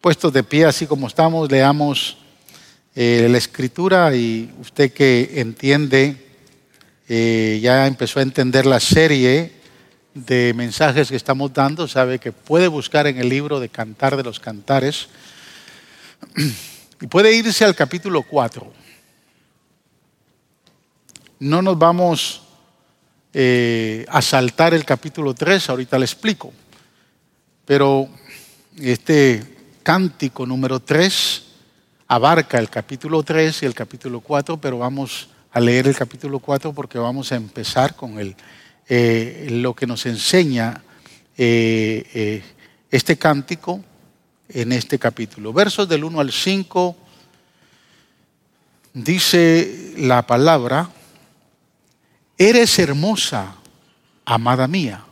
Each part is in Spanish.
Puestos de pie así como estamos, leamos eh, la escritura y usted que entiende, eh, ya empezó a entender la serie de mensajes que estamos dando, sabe que puede buscar en el libro de Cantar de los Cantares y puede irse al capítulo 4. No nos vamos eh, a saltar el capítulo 3, ahorita le explico, pero este cántico número 3 abarca el capítulo 3 y el capítulo 4, pero vamos a leer el capítulo 4 porque vamos a empezar con eh, lo que nos enseña eh, eh, este cántico en este capítulo. Versos del 1 al 5 dice la palabra, eres hermosa, amada mía,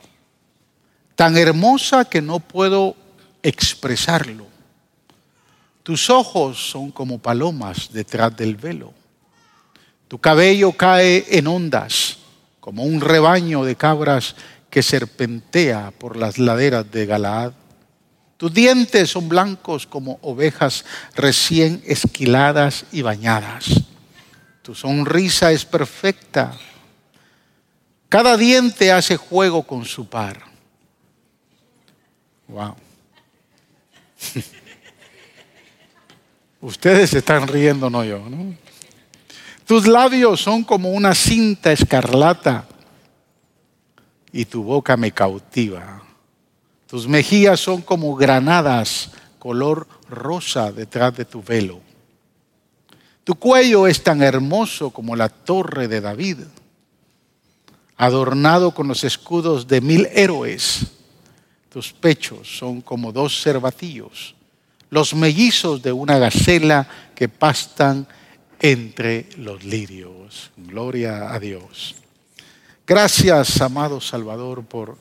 tan hermosa que no puedo expresarlo. Tus ojos son como palomas detrás del velo. Tu cabello cae en ondas, como un rebaño de cabras que serpentea por las laderas de Galaad. Tus dientes son blancos como ovejas recién esquiladas y bañadas. Tu sonrisa es perfecta. Cada diente hace juego con su par. Wow. Ustedes están riendo, no yo. Tus labios son como una cinta escarlata y tu boca me cautiva. Tus mejillas son como granadas color rosa detrás de tu velo. Tu cuello es tan hermoso como la torre de David, adornado con los escudos de mil héroes. Tus pechos son como dos cervatillos los mellizos de una gacela que pastan entre los lirios. Gloria a Dios. Gracias, amado Salvador, por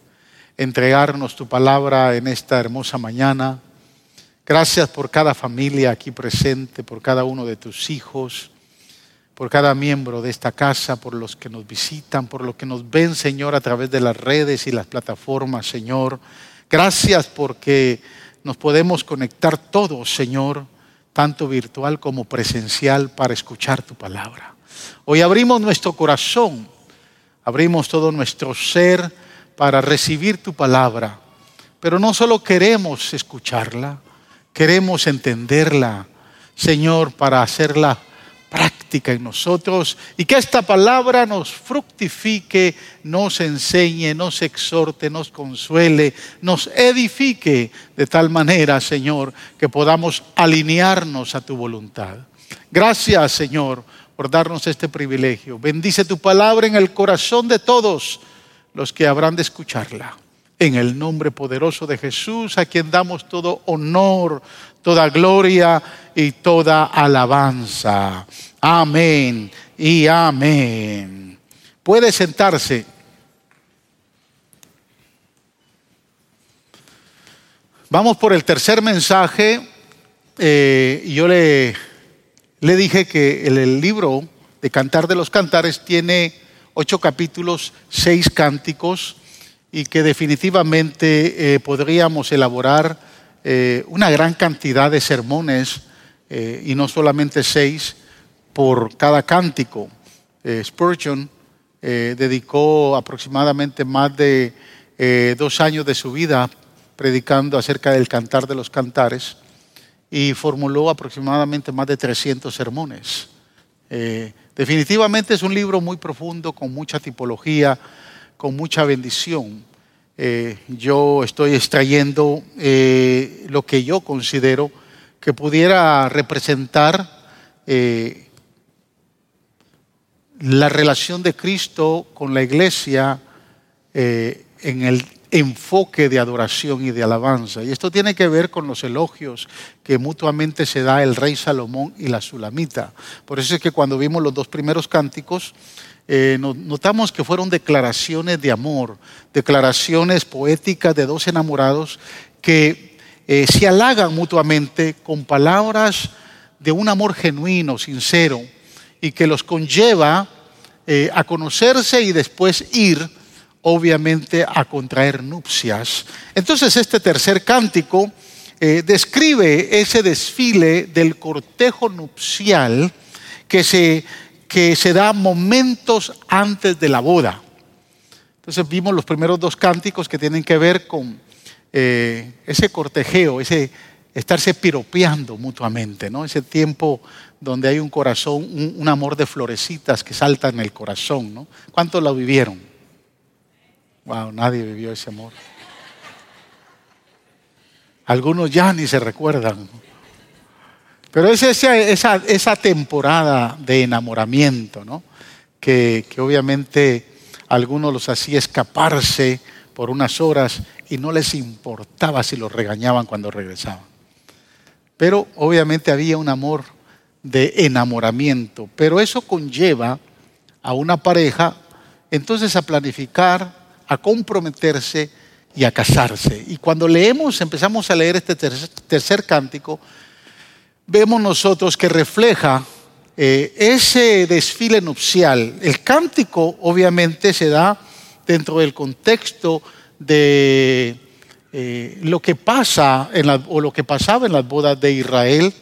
entregarnos tu palabra en esta hermosa mañana. Gracias por cada familia aquí presente, por cada uno de tus hijos, por cada miembro de esta casa, por los que nos visitan, por los que nos ven, Señor, a través de las redes y las plataformas, Señor. Gracias porque nos podemos conectar todos, Señor, tanto virtual como presencial, para escuchar tu palabra. Hoy abrimos nuestro corazón, abrimos todo nuestro ser para recibir tu palabra, pero no solo queremos escucharla, queremos entenderla, Señor, para hacerla en nosotros y que esta palabra nos fructifique, nos enseñe, nos exhorte, nos consuele, nos edifique de tal manera, Señor, que podamos alinearnos a tu voluntad. Gracias, Señor, por darnos este privilegio. Bendice tu palabra en el corazón de todos los que habrán de escucharla. En el nombre poderoso de Jesús, a quien damos todo honor, toda gloria y toda alabanza. Amén y amén. Puede sentarse. Vamos por el tercer mensaje. Eh, yo le, le dije que el, libro de Cantar de los Cantares tiene ocho capítulos, seis cánticos, y que definitivamente eh, podríamos elaborar eh, una gran cantidad de sermones, eh, y no solamente seis, por cada cántico. Spurgeon dedicó aproximadamente más de dos años de su vida predicando acerca del cantar de los cantares y formuló aproximadamente más de 300 sermones. definitivamente es un libro muy profundo, con mucha tipología, con mucha bendición. Eh, yo estoy extrayendo eh, lo que yo considero que pudiera representar eh, la relación de Cristo con la iglesia en el enfoque de adoración y de alabanza. Y esto tiene que ver con los elogios que mutuamente se da el rey Salomón y la Sulamita. Por eso es que cuando vimos los dos primeros cánticos, eh, notamos que fueron declaraciones de amor, declaraciones poéticas de dos enamorados que eh, se halagan mutuamente con palabras de un amor genuino, sincero, y que los conlleva eh, a conocerse y después ir, obviamente, a contraer nupcias. Entonces este tercer cántico describe ese desfile del cortejo nupcial que se, que se da momentos antes de la boda. Entonces vimos los primeros dos cánticos que tienen que ver con eh, ese cortejeo, ese estarse piropeando mutuamente, ¿no? Ese tiempo donde hay un corazón, un, amor de florecitas que salta en el corazón, ¿no? ¿Cuántos lo vivieron? Wow, nadie vivió ese amor. Algunos ya ni se recuerdan. Pero es esa, temporada de enamoramiento, ¿no? Que, que obviamente algunos los hacía escaparse por unas horas y no les importaba si los regañaban cuando regresaban. Pero obviamente había un amor de enamoramiento, pero eso conlleva a una pareja entonces a planificar, a comprometerse y a casarse. Y cuando leemos, empezamos a leer este tercer, cántico, vemos nosotros que refleja eh, ese desfile nupcial. El cántico obviamente se da dentro del contexto de eh, lo que pasa en o lo que pasaba en las bodas de Israel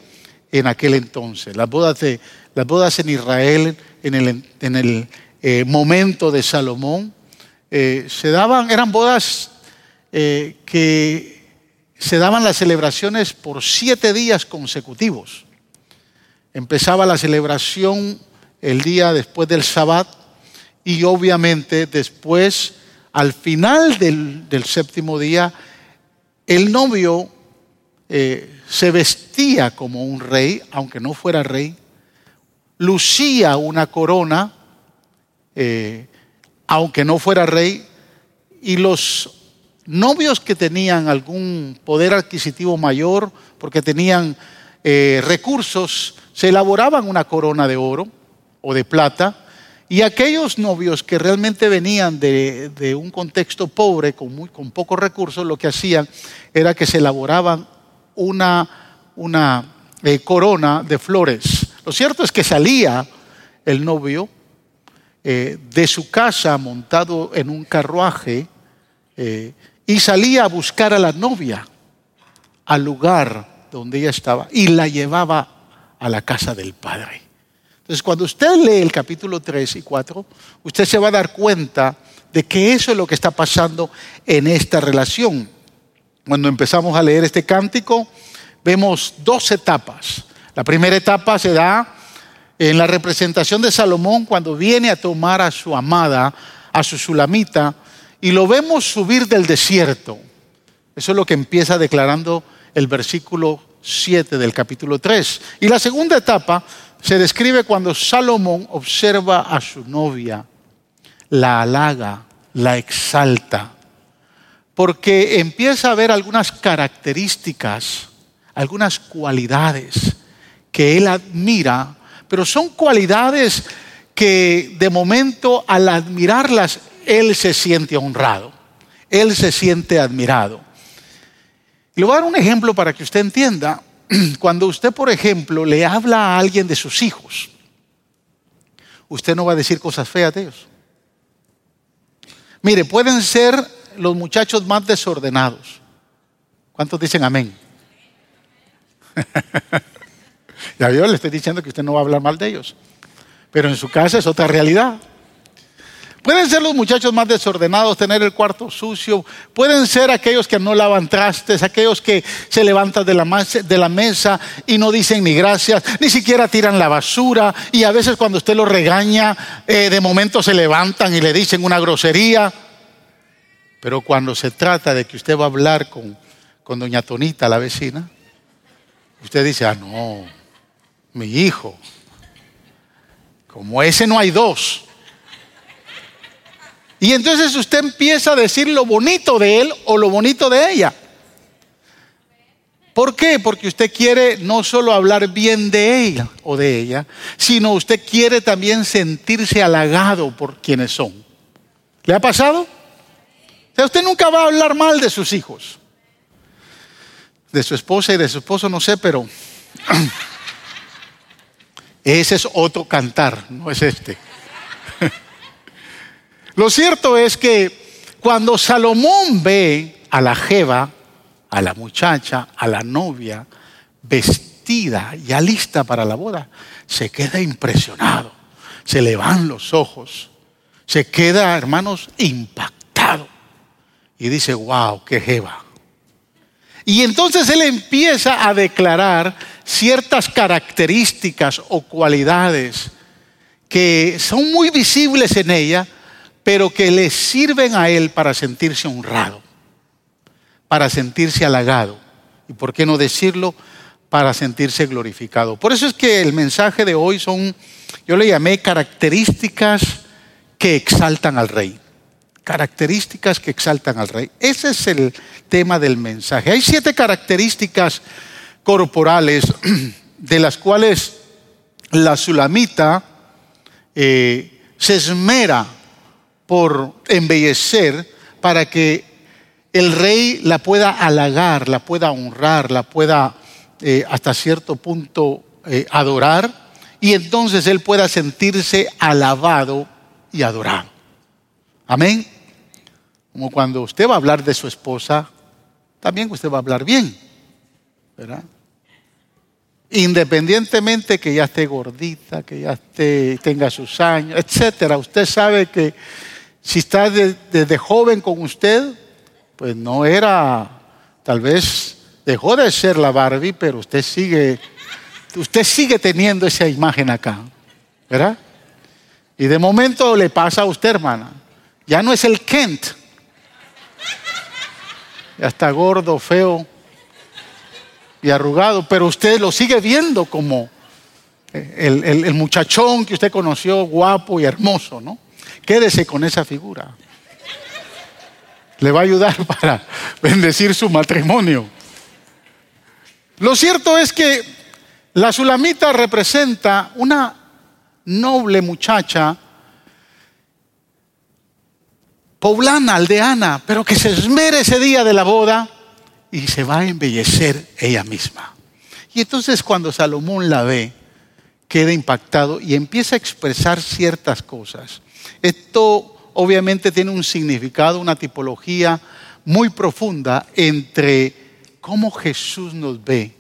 en aquel entonces. Las bodas, de, las bodas en Israel en el, en el eh, momento de Salomón se daban, eran bodas que se daban las celebraciones por siete días consecutivos. Empezaba la celebración el día después del Sabbat y obviamente después, al final del, séptimo día, el novio eh, se vestía como un rey, aunque no fuera rey, lucía una corona, eh, aunque no fuera rey, y los novios que tenían algún poder adquisitivo mayor, porque tenían eh, recursos, se elaboraban una corona de oro o de plata, y aquellos novios que realmente venían de, un contexto pobre, con, muy, con, pocos recursos, lo que hacían era que se elaboraban una, una eh, corona de flores. Lo cierto es que salía el novio eh, de su casa montado en un carruaje y salía a buscar a la novia al lugar donde ella estaba y la llevaba a la casa del Padre. Entonces, cuando usted lee el capítulo 3 y 4, usted se va a dar cuenta de que eso es lo que está pasando en esta relación. Cuando empezamos a leer este cántico, vemos dos etapas. La primera etapa se da en la representación de Salomón cuando viene a tomar a su amada, a su sulamita, y lo vemos subir del desierto. Eso es lo que empieza declarando el versículo 7 del capítulo 3. Y la segunda etapa se describe cuando Salomón observa a su novia, la halaga, la exalta, porque empieza a ver algunas características, algunas cualidades que él admira, pero son cualidades que de momento al admirarlas él se siente honrado, él se siente admirado. Le voy a dar un ejemplo para que usted entienda. Cuando usted, por ejemplo, le habla a alguien de sus hijos, usted no va a decir cosas feas de ellos. Mire, pueden ser los muchachos más desordenados. ¿Cuántos dicen amén? ya vio, le estoy diciendo que usted no va a hablar mal de ellos. Pero en su casa es otra realidad. Pueden ser los muchachos más desordenados, tener el cuarto sucio. Pueden ser aquellos que no lavan trastes, aquellos que se levantan de la, mesa y no dicen ni gracias, ni siquiera tiran la basura. Y a veces cuando usted los regaña, eh, de momento se levantan y le dicen una grosería. Pero cuando se trata de que usted va a hablar con, con doña Tonita, la vecina, usted dice, ah, no, mi hijo, como ese no hay dos. Y entonces usted empieza a decir lo bonito de él o lo bonito de ella. ¿Por qué? Porque usted quiere no solo hablar bien de ella o de ella, sino usted quiere también sentirse halagado por quienes son. ¿Le ha pasado? O sea, usted nunca va a hablar mal de sus hijos. De su esposa y de su esposo no sé, pero ese es otro cantar, no es este. Lo cierto es que cuando Salomón ve a la Jeva, a la muchacha, a la novia, vestida, ya lista para la boda, se queda impresionado, se le van los ojos, se queda, hermanos, impactado y dice, wow, qué jeva. Y entonces él empieza a declarar ciertas características o cualidades que son muy visibles en ella, pero que le sirven a él para sentirse honrado, para sentirse halagado. Y por qué no decirlo, para sentirse glorificado. Por eso es que el mensaje de hoy son, yo le llamé características que exaltan al rey. Características que exaltan al rey. Ese es el tema del mensaje. Hay siete características corporales de las cuales la sulamita eh, se esmera por embellecer para que el rey la pueda halagar, la pueda honrar, la pueda eh, hasta cierto punto eh, adorar y entonces él pueda sentirse alabado y adorado. Amén. Como cuando usted va a hablar de su esposa, también usted va a hablar bien, ¿verdad? Independientemente que ya esté gordita, que ya esté, tenga sus años, etcétera. Usted sabe que si está desde joven con usted, pues no era, tal vez dejó de ser la Barbie, pero usted sigue, usted sigue teniendo esa imagen acá, ¿verdad? Y de momento le pasa a usted, hermana. Ya no es el Kent. Ya está gordo, feo y arrugado, pero usted lo sigue viendo como el, el muchachón que usted conoció, guapo y hermoso, ¿no? Quédese con esa figura. Le va a ayudar para bendecir su matrimonio. Lo cierto es que la sulamita representa una noble muchacha, poblana, aldeana, pero que se esmere ese día de la boda y se va a embellecer ella misma. Y entonces cuando Salomón la ve, queda impactado y empieza a expresar ciertas cosas. Esto obviamente tiene un significado, una tipología muy profunda entre cómo Jesús nos ve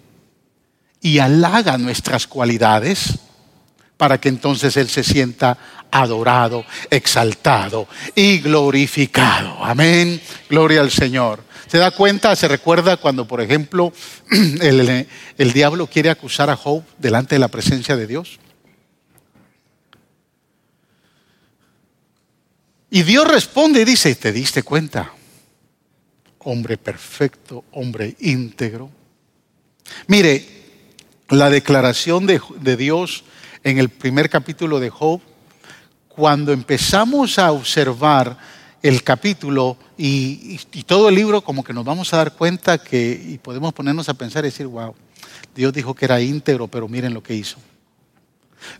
y halaga nuestras cualidades para que entonces Él se sienta adorado, exaltado y glorificado. Amén. Gloria al Señor. ¿Se da cuenta? ¿Se recuerda cuando, por ejemplo, el, el diablo quiere acusar a Job delante de la presencia de Dios? Y Dios responde y dice, ¿te diste cuenta? Hombre perfecto, hombre íntegro. Mire, la declaración de, Dios en el primer capítulo de Job, cuando empezamos a observar el capítulo y, todo el libro, como que nos vamos a dar cuenta que, y podemos ponernos a pensar y decir, wow, Dios dijo que era íntegro, pero miren lo que hizo.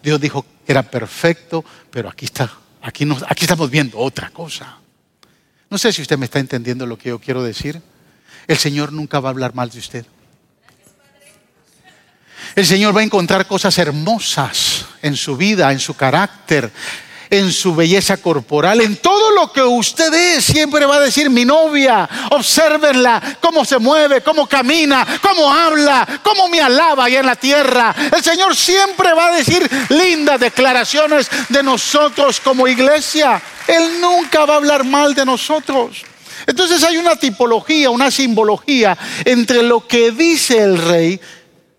Dios dijo que era perfecto, pero aquí está, aquí, estamos viendo otra cosa. No sé si usted me está entendiendo lo que yo quiero decir. El Señor nunca va a hablar mal de usted. El Señor va a encontrar cosas hermosas en su vida, en su carácter, en su belleza corporal, en todo lo que usted es. Siempre va a decir, mi novia, obsérvenla, cómo se mueve, cómo camina, cómo habla, cómo me alaba allá en la tierra. El Señor siempre va a decir lindas declaraciones de nosotros como iglesia. Él nunca va a hablar mal de nosotros. Entonces hay una tipología, una simbología entre lo que dice el rey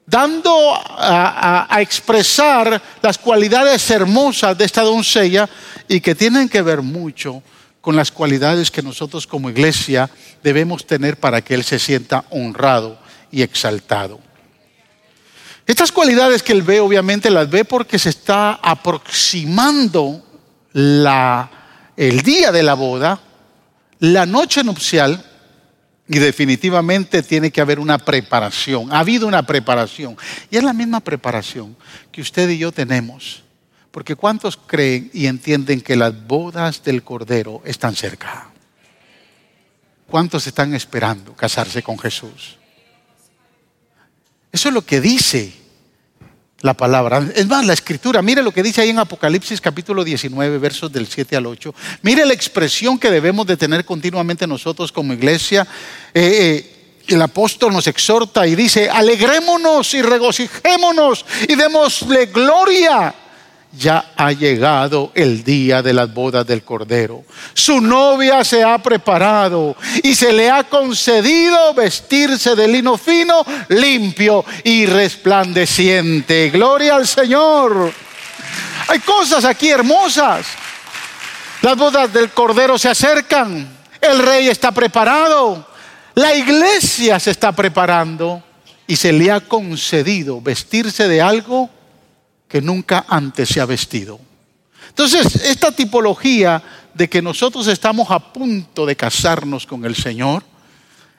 dando a, expresar las cualidades hermosas de esta doncella y que tienen que ver mucho con las cualidades que nosotros como iglesia debemos tener para que Él se sienta honrado y exaltado. Estas cualidades que Él ve, obviamente las ve porque se está aproximando el día de la boda, la noche nupcial, y definitivamente tiene que haber una preparación. Ha habido una preparación. Y es la misma preparación que usted y yo tenemos. Porque ¿cuántos creen y entienden que las bodas del Cordero están cerca? ¿Cuántos están esperando casarse con Jesús? Eso es lo que dice la palabra. Es más, la escritura, mire lo que dice ahí en Apocalipsis capítulo 19, versos del 7 al 8. Mire la expresión que debemos de tener continuamente nosotros como iglesia. Eh, eh, el apóstol nos exhorta y dice, alegrémonos y regocijémonos y démosle gloria. Ya ha llegado el día de las bodas del Cordero. Su novia se ha preparado y se le ha concedido vestirse de lino fino, limpio y resplandeciente. Gloria al Señor. Hay cosas aquí hermosas. Las bodas del Cordero se acercan. El rey está preparado. La iglesia se está preparando y se le ha concedido vestirse de algo que nunca antes se ha vestido. Entonces, esta tipología de que nosotros estamos a punto de casarnos con el Señor,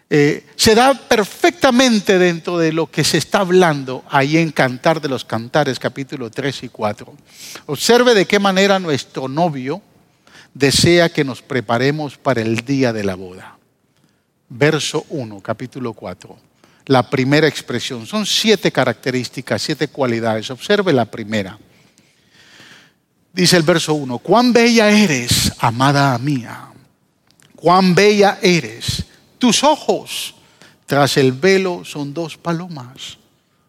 eh, se da perfectamente dentro de lo que se está hablando ahí en Cantar de los Cantares, capítulo 3 y 4. Observe de qué manera nuestro novio desea que nos preparemos para el día de la boda verso 1, capítulo 4. La primera expresión. Son siete características, siete cualidades. Observe la primera. Dice el verso 1, cuán bella eres, amada mía. Cuán bella eres. Tus ojos tras el velo son dos palomas.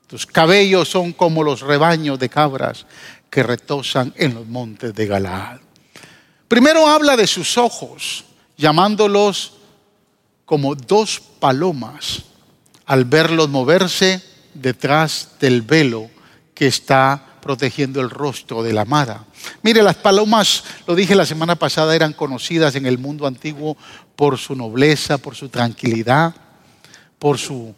Tus cabellos son como los rebaños de cabras que retosan en los montes de Galaad. Primero habla de sus ojos, llamándolos como dos palomas al verlos moverse detrás del velo que está protegiendo el rostro de la amada. Mire, las palomas, lo dije la semana pasada, eran conocidas en el mundo antiguo por su nobleza, por su tranquilidad, por su,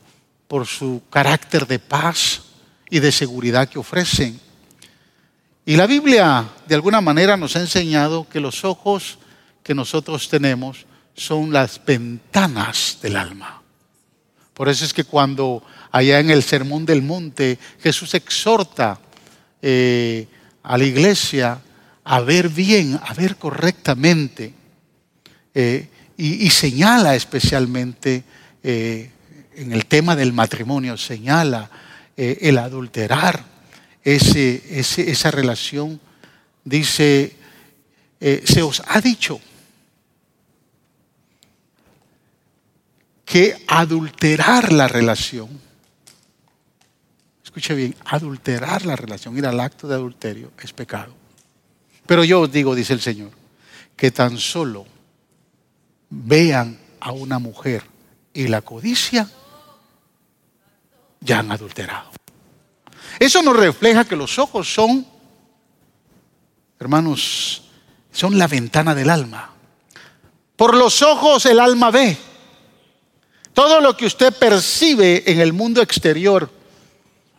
por su carácter de paz y de seguridad que ofrecen. Y la Biblia, de alguna manera, nos ha enseñado que los ojos que nosotros tenemos son las ventanas del alma. Por eso es que cuando allá en el Sermón del Monte Jesús exhorta eh, a la iglesia a ver bien, a ver correctamente, eh, y, señala especialmente eh, en el tema del matrimonio, señala el adulterar ese, esa relación, dice, se os ha dicho, que adulterar la relación, escuche bien, adulterar la relación, ir al acto de adulterio es pecado. Pero yo os digo, dice el Señor, que tan solo vean a una mujer y la codicia, ya han adulterado. Eso nos refleja que los ojos son, hermanos, son la ventana del alma. Por los ojos el alma ve. Todo lo que usted percibe en el mundo exterior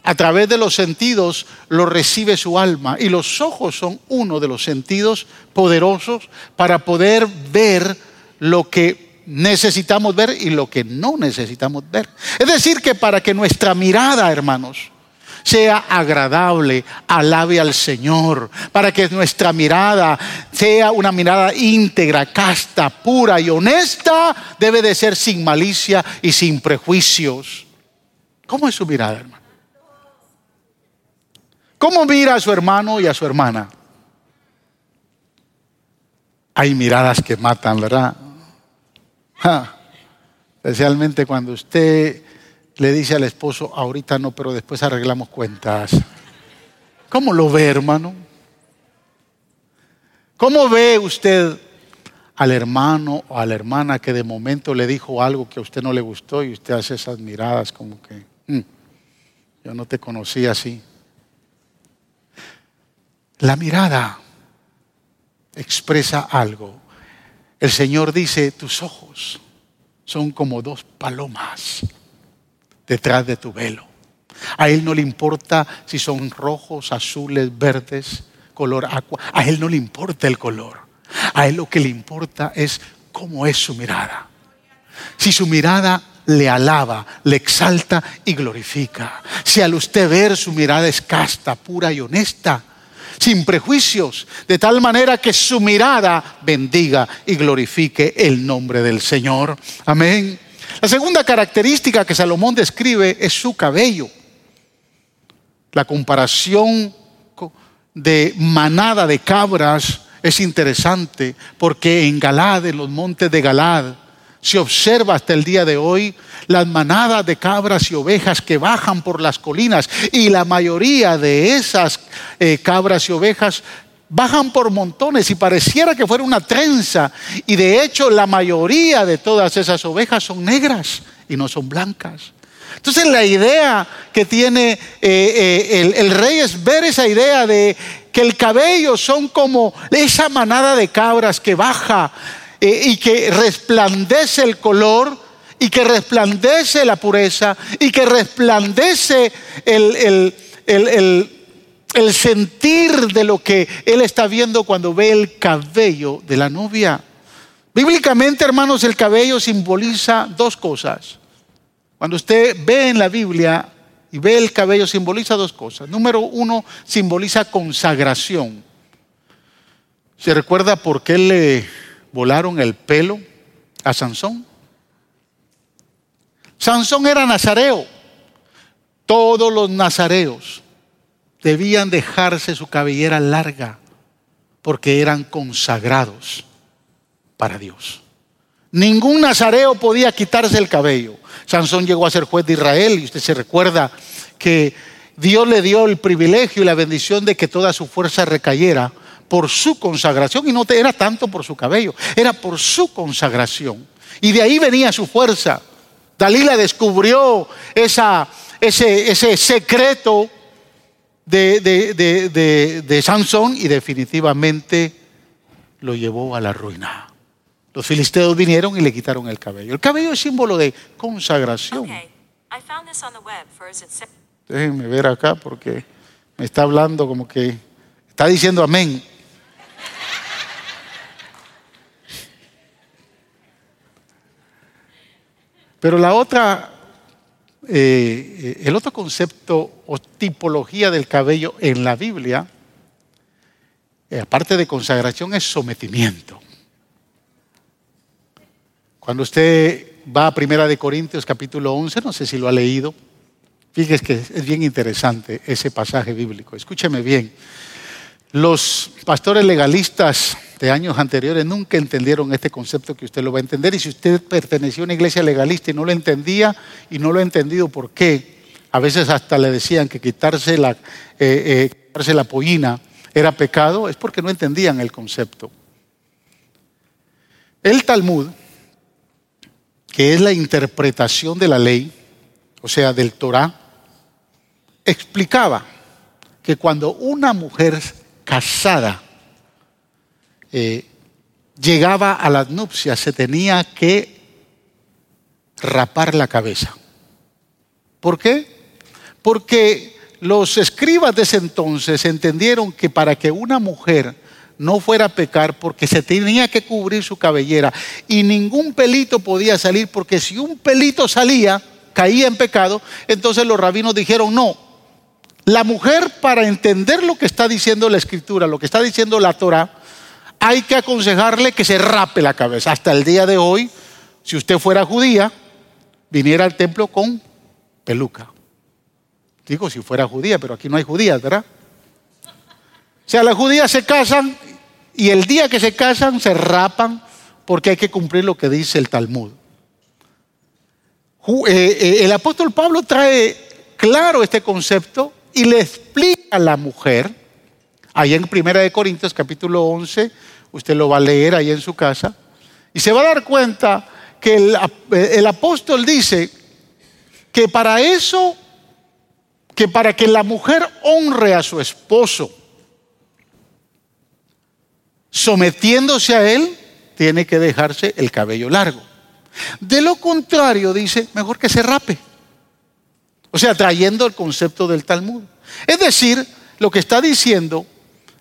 a través de los sentidos lo recibe su alma y los ojos son uno de los sentidos poderosos para poder ver lo que necesitamos ver y lo que no necesitamos ver. Es decir, que para que nuestra mirada, hermanos, sea agradable, alabe al Señor, para que nuestra mirada sea una mirada íntegra, casta, pura y honesta, debe de ser sin malicia y sin prejuicios. ¿Cómo es su mirada, hermano? ¿Cómo mira a su hermano y a su hermana? Hay miradas que matan, ¿verdad? Especialmente cuando usted le dice al esposo, ahorita no, pero después arreglamos cuentas. ¿Cómo lo ve, hermano? ¿Cómo ve usted al hermano o a la hermana que de momento le dijo algo que a usted no le gustó y usted hace esas miradas como que, mm, yo no te conocí así? La mirada expresa algo. El Señor dice, tus ojos son como dos palomas detrás de tu velo. A Él no le importa si son rojos, azules, verdes, color agua. A Él no le importa el color. A Él lo que le importa es cómo es su mirada. Si su mirada le alaba, le exalta y glorifica. Si al usted ver su mirada es casta, pura y honesta, sin prejuicios, de tal manera que su mirada bendiga y glorifique el nombre del Señor. Amén. La segunda característica que Salomón describe es su cabello. La comparación de manada de cabras es interesante porque en Galad, en los montes de Galad, se observa hasta el día de hoy las manadas de cabras y ovejas que bajan por las colinas y la mayoría de esas eh, cabras y ovejas bajan por montones y pareciera que fuera una trenza y de hecho la mayoría de todas esas ovejas son negras y no son blancas. Entonces la idea que tiene eh, eh, el, el rey es ver esa idea de que el cabello son como esa manada de cabras que baja eh, y que resplandece el color y que resplandece la pureza y que resplandece el, el, sentir de lo que él está viendo cuando ve el cabello de la novia. Bíblicamente, hermanos, el cabello simboliza dos cosas. Cuando usted ve en la Biblia y ve el cabello, simboliza dos cosas. Número uno, simboliza consagración. ¿Se recuerda por qué le volaron el pelo a Sansón. Sansón era nazareo. Todos los nazareos debían dejarse su cabellera larga porque eran consagrados para Dios. Ningún nazareo podía quitarse el cabello. Sansón llegó a ser juez de Israel y usted se recuerda que Dios le dio el privilegio y la bendición de que toda su fuerza recayera por su consagración y no era tanto por su cabello, era por su consagración. Y de ahí venía su fuerza. Dalila descubrió ese, secreto de, de, de, Sansón y definitivamente lo llevó a la ruina. Los filisteos vinieron y le quitaron el cabello. El cabello es símbolo de consagración. Déjenme ver acá porque me está hablando como que está diciendo amén. Pero la otra, eh, el otro concepto o tipología del cabello en la Biblia, eh, aparte de consagración, es sometimiento. Cuando usted va a Primera de Corintios capítulo 11, no sé si lo ha leído, fíjese que es bien interesante ese pasaje bíblico. Escúcheme bien. Los pastores legalistas de años anteriores nunca entendieron este concepto que usted lo va a entender. Y si usted perteneció a una iglesia legalista y no lo entendía y no lo ha entendido por qué, a veces hasta le decían que quitarse la, eh, eh, quitarse la pollina era pecado, es porque no entendían el concepto. El Talmud, que es la interpretación de la ley, o sea, del Torah, explicaba que cuando una mujer casada eh, llegaba a las nupcias se tenía que rapar la cabeza. ¿Por qué? Porque los escribas de ese entonces entendieron que para que una mujer no fuera a pecar porque se tenía que cubrir su cabellera y ningún pelito podía salir porque si un pelito salía, caía en pecado, entonces los rabinos dijeron, no, la mujer, para entender lo que está diciendo la escritura, lo que está diciendo la Torah, hay que aconsejarle que se rape la cabeza. Hasta el día de hoy, si usted fuera judía, viniera al templo con peluca. Digo, si fuera judía, pero aquí no hay judías, ¿verdad? O sea, las judías se casan y el día que se casan se rapan porque hay que cumplir lo que dice el Talmud. Eh, eh, el apóstol Pablo trae claro este concepto y le explica a la mujer, ahí en Primera de Corintios capítulo 11, usted lo va a leer ahí en su casa, y se va a dar cuenta que el, el apóstol dice que para eso, que para que la mujer honre a su esposo, sometiéndose a él, tiene que dejarse el cabello largo. De lo contrario, dice, mejor que se rape. O sea, trayendo el concepto del Talmud. Es decir, lo que está diciendo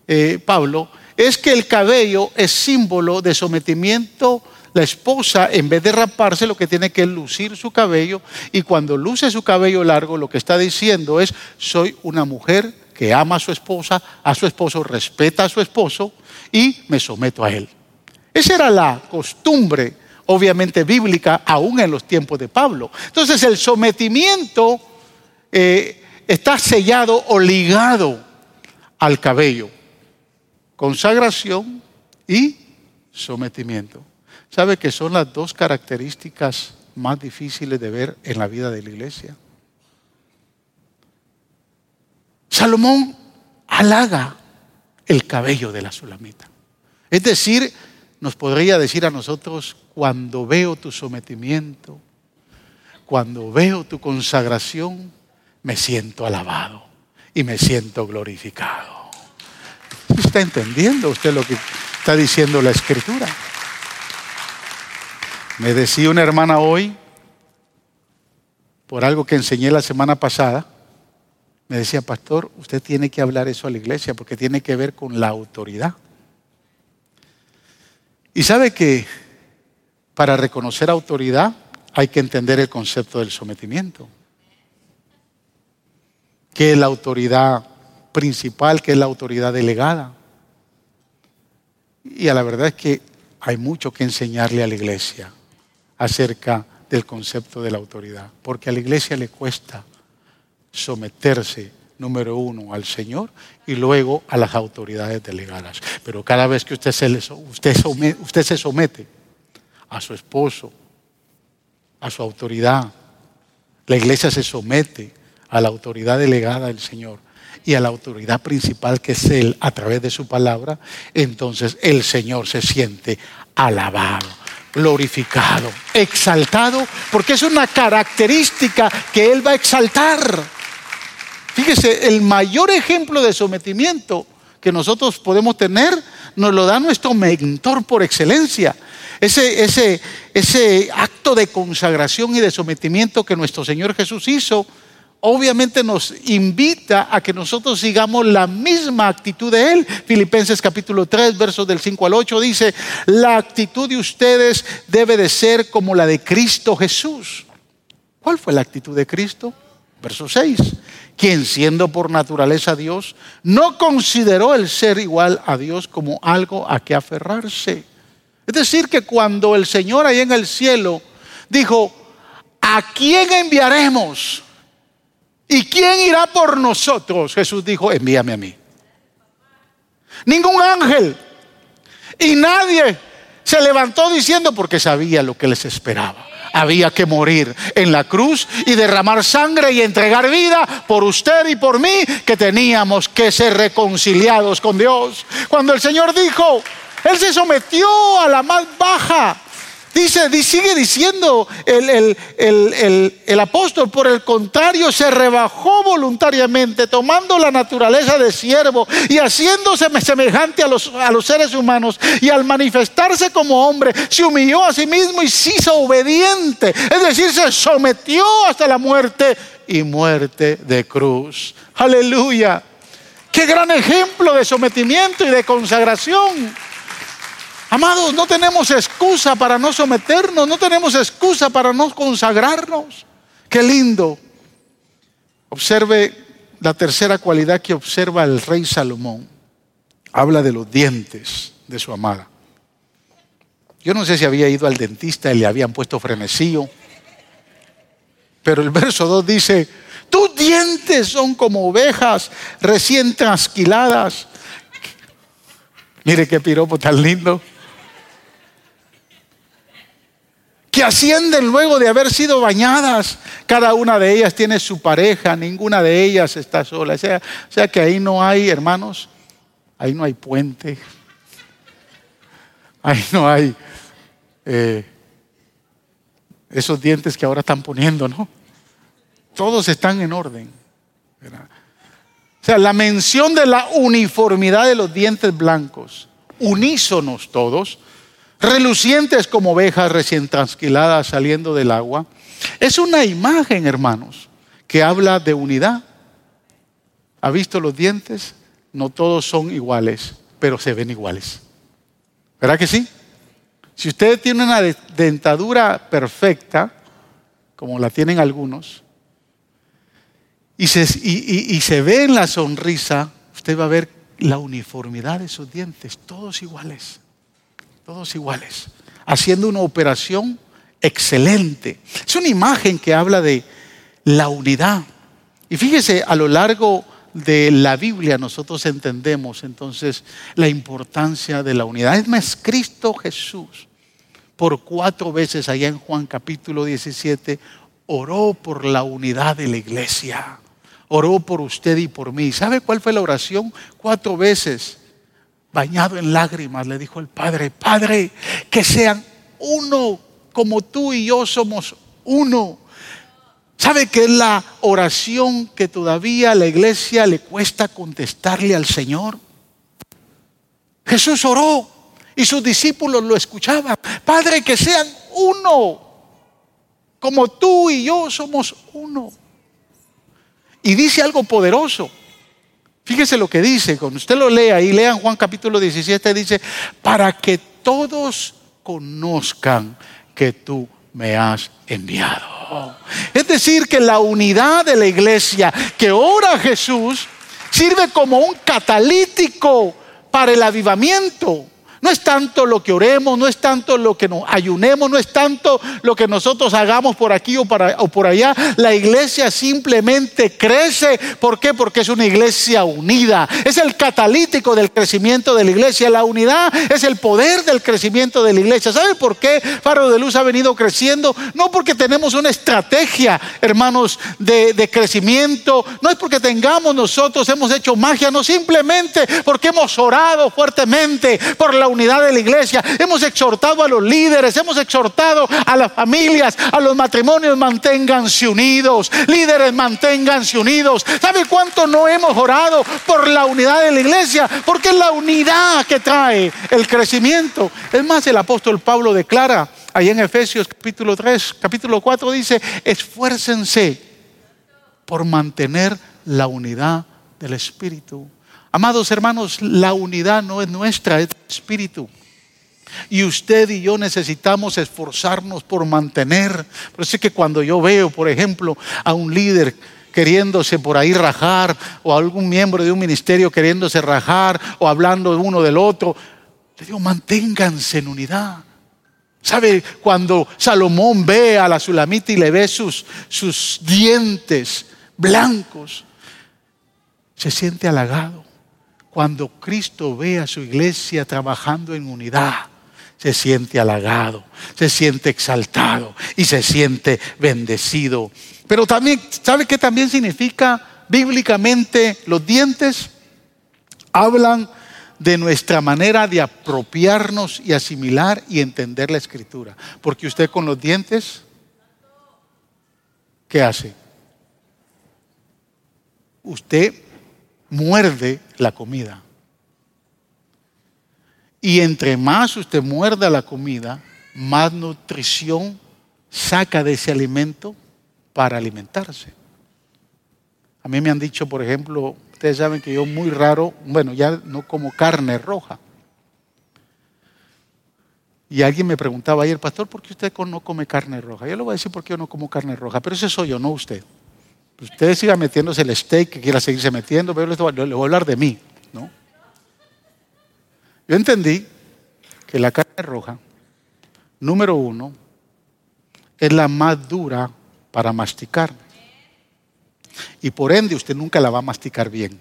eh, Pablo es que el cabello es símbolo de sometimiento. La esposa, en vez de raparse, lo que tiene que lucir su cabello. Y cuando luce su cabello largo, lo que está diciendo es, soy una mujer que ama a su esposa, a su esposo, respeta a su esposo y me someto a él. Esa era la costumbre, obviamente bíblica, aún en los tiempos de Pablo. Entonces el sometimiento eh, está sellado o ligado al cabello. Consagración y sometimiento. ¿Sabe que son las dos características más difíciles de ver en la vida de la iglesia? Salomón halaga el cabello de la sulamita. Es decir, nos podría decir a nosotros, cuando veo tu sometimiento, cuando veo tu consagración, me siento alabado y me siento glorificado. ¿Está entendiendo usted lo que está diciendo la escritura? Me decía una hermana hoy, por algo que enseñé la semana pasada, me decía, pastor, usted tiene que hablar eso a la iglesia porque tiene que ver con la autoridad. Y sabe que para reconocer autoridad hay que entender el concepto del sometimiento. ¿Qué es la autoridad principal? ¿Qué es la autoridad delegada? Y a la verdad es que hay mucho que enseñarle a la iglesia acerca del concepto de la autoridad, porque a la iglesia le cuesta someterse, número uno, al Señor y luego a las autoridades delegadas. Pero cada vez que usted se, usted usted se somete a su esposo, a su autoridad, la iglesia se somete a la autoridad delegada del Señor y a la autoridad principal que es Él a través de su palabra, entonces el Señor se siente alabado glorificado, exaltado, porque es una característica que Él va a exaltar. Fíjese, el mayor ejemplo de sometimiento que nosotros podemos tener nos lo da nuestro mentor por excelencia. Ese, ese, ese acto de consagración y de sometimiento que nuestro Señor Jesús hizo obviamente nos invita a que nosotros sigamos la misma actitud de Él. Filipenses capítulo 3, versos del 5 al 8 dice, la actitud de ustedes debe de ser como la de Cristo Jesús. ¿Cuál fue la actitud de Cristo? Verso 6, quien siendo por naturaleza Dios, no consideró el ser igual a Dios como algo a que aferrarse. Es decir, que cuando el Señor ahí en el cielo dijo, ¿a quién enviaremos? ¿Y quién irá por nosotros? Jesús dijo, envíame a mí. Ningún ángel. Y nadie se levantó diciendo porque sabía lo que les esperaba. Había que morir en la cruz y derramar sangre y entregar vida por usted y por mí, que teníamos que ser reconciliados con Dios. Cuando el Señor dijo, Él se sometió a la más baja Dice, sigue diciendo el, el, apóstol, por el contrario, se rebajó voluntariamente, tomando la naturaleza de siervo y haciéndose semejante a los, a los seres humanos. Y al manifestarse como hombre, se humilló a sí mismo y se hizo obediente. Es decir, se sometió hasta la muerte y muerte de cruz. Aleluya. Qué gran ejemplo de sometimiento y de consagración. Amados, no tenemos excusa para no someternos, no tenemos excusa para no consagrarnos. Qué lindo. Observe la tercera cualidad que observa el rey Salomón. Habla de los dientes de su amada. Yo no sé si había ido al dentista y le habían puesto frenesío, pero el verso 2 dice, tus dientes son como ovejas recién trasquiladas. Mire qué piropo tan lindo. Que ascienden luego de haber sido bañadas. Cada una de ellas tiene su pareja, ninguna de ellas está sola. O sea, o sea que ahí no hay, hermanos, ahí no hay puente, ahí no hay eh, esos dientes que ahora están poniendo, ¿no? Todos están en orden. O sea, la mención de la uniformidad de los dientes blancos, unísonos todos, relucientes como ovejas recién trasquiladas saliendo del agua. Es una imagen, hermanos, que habla de unidad. ¿Ha visto los dientes? No todos son iguales, pero se ven iguales. ¿Verdad que sí? Si usted tiene una dentadura perfecta, como la tienen algunos, y se, y se ve en la sonrisa, usted va a ver la uniformidad de sus dientes, todos iguales todos iguales, haciendo una operación excelente. Es una imagen que habla de la unidad. Y fíjese, a lo largo de la Biblia nosotros entendemos entonces la importancia de la unidad. Es más, Cristo Jesús por cuatro veces allá en Juan capítulo 17, oró por la unidad de la iglesia. Oró por usted y por mí. ¿Sabe cuál fue la oración? Cuatro veces, bañado en lágrimas, le dijo el Padre, Padre, que sean uno como tú y yo somos uno. ¿Sabe que es la oración que todavía a la iglesia le cuesta contestarle al Señor? Jesús oró y sus discípulos lo escuchaban. Padre, que sean uno, como tú y yo somos uno. Y dice algo poderoso. Fíjese lo que dice, cuando usted lo lea y lean Juan capítulo 17, dice, para que todos conozcan que tú me has enviado. Es decir, que la unidad de la iglesia que ora Jesús sirve como un catalítico para el avivamiento. No es tanto lo que oremos, no es tanto lo que nos ayunemos, no es tanto lo que nosotros hagamos por aquí o, o, por allá. La iglesia simplemente crece. ¿Por qué? Porque es una iglesia unida. Es el catalítico del crecimiento de la iglesia. La unidad es el poder del crecimiento de la iglesia. ¿Sabe por qué Faro de Luz ha venido creciendo? No porque tenemos una estrategia, hermanos, de, de crecimiento. No es porque tengamos nosotros, hemos hecho magia. No, simplemente porque hemos orado fuertemente por la unidad de la iglesia. Hemos exhortado a los líderes, hemos exhortado a las familias, a los matrimonios, manténganse unidos. Líderes, manténganse unidos. ¿Sabe cuánto no hemos orado por la unidad de la iglesia? Porque es la unidad que trae el crecimiento. Es más, el apóstol Pablo declara ahí en Efesios capítulo 3, capítulo 4 dice, esfuércense por mantener la unidad del Espíritu. Amados hermanos, la unidad no es nuestra, es del Espíritu. Y usted y yo necesitamos esforzarnos por mantener. Por eso es que cuando yo veo, por ejemplo, a un líder queriéndose por ahí rajar, o a algún miembro de un ministerio queriéndose rajar, o hablando de uno del otro, le digo, manténganse en unidad. ¿Sabe? Cuando Salomón ve a la Sulamita y le ve sus, sus dientes blancos, se siente halagado. Cuando Cristo ve a su iglesia trabajando en unidad, se siente halagado, se siente exaltado y se siente bendecido. Pero también, ¿sabe qué también significa bíblicamente los dientes? Hablan de nuestra manera de apropiarnos y asimilar y entender la escritura. Porque usted con los dientes, ¿qué hace? Usted muerde la comida. Y entre más usted muerda la comida, más nutrición saca de ese alimento para alimentarse. A mí me han dicho, por ejemplo, ustedes saben que yo muy raro, bueno, ya no como carne roja. Y alguien me preguntaba ayer, pastor, ¿por qué usted no come carne roja? Yo le voy a decir por qué yo no como carne roja, pero ese soy yo, no usted. Usted siga metiéndose el steak que quiera seguirse metiendo, pero le voy a hablar de mí. ¿no? Yo entendí que la carne roja, número uno, es la más dura para masticar. Y por ende usted nunca la va a masticar bien.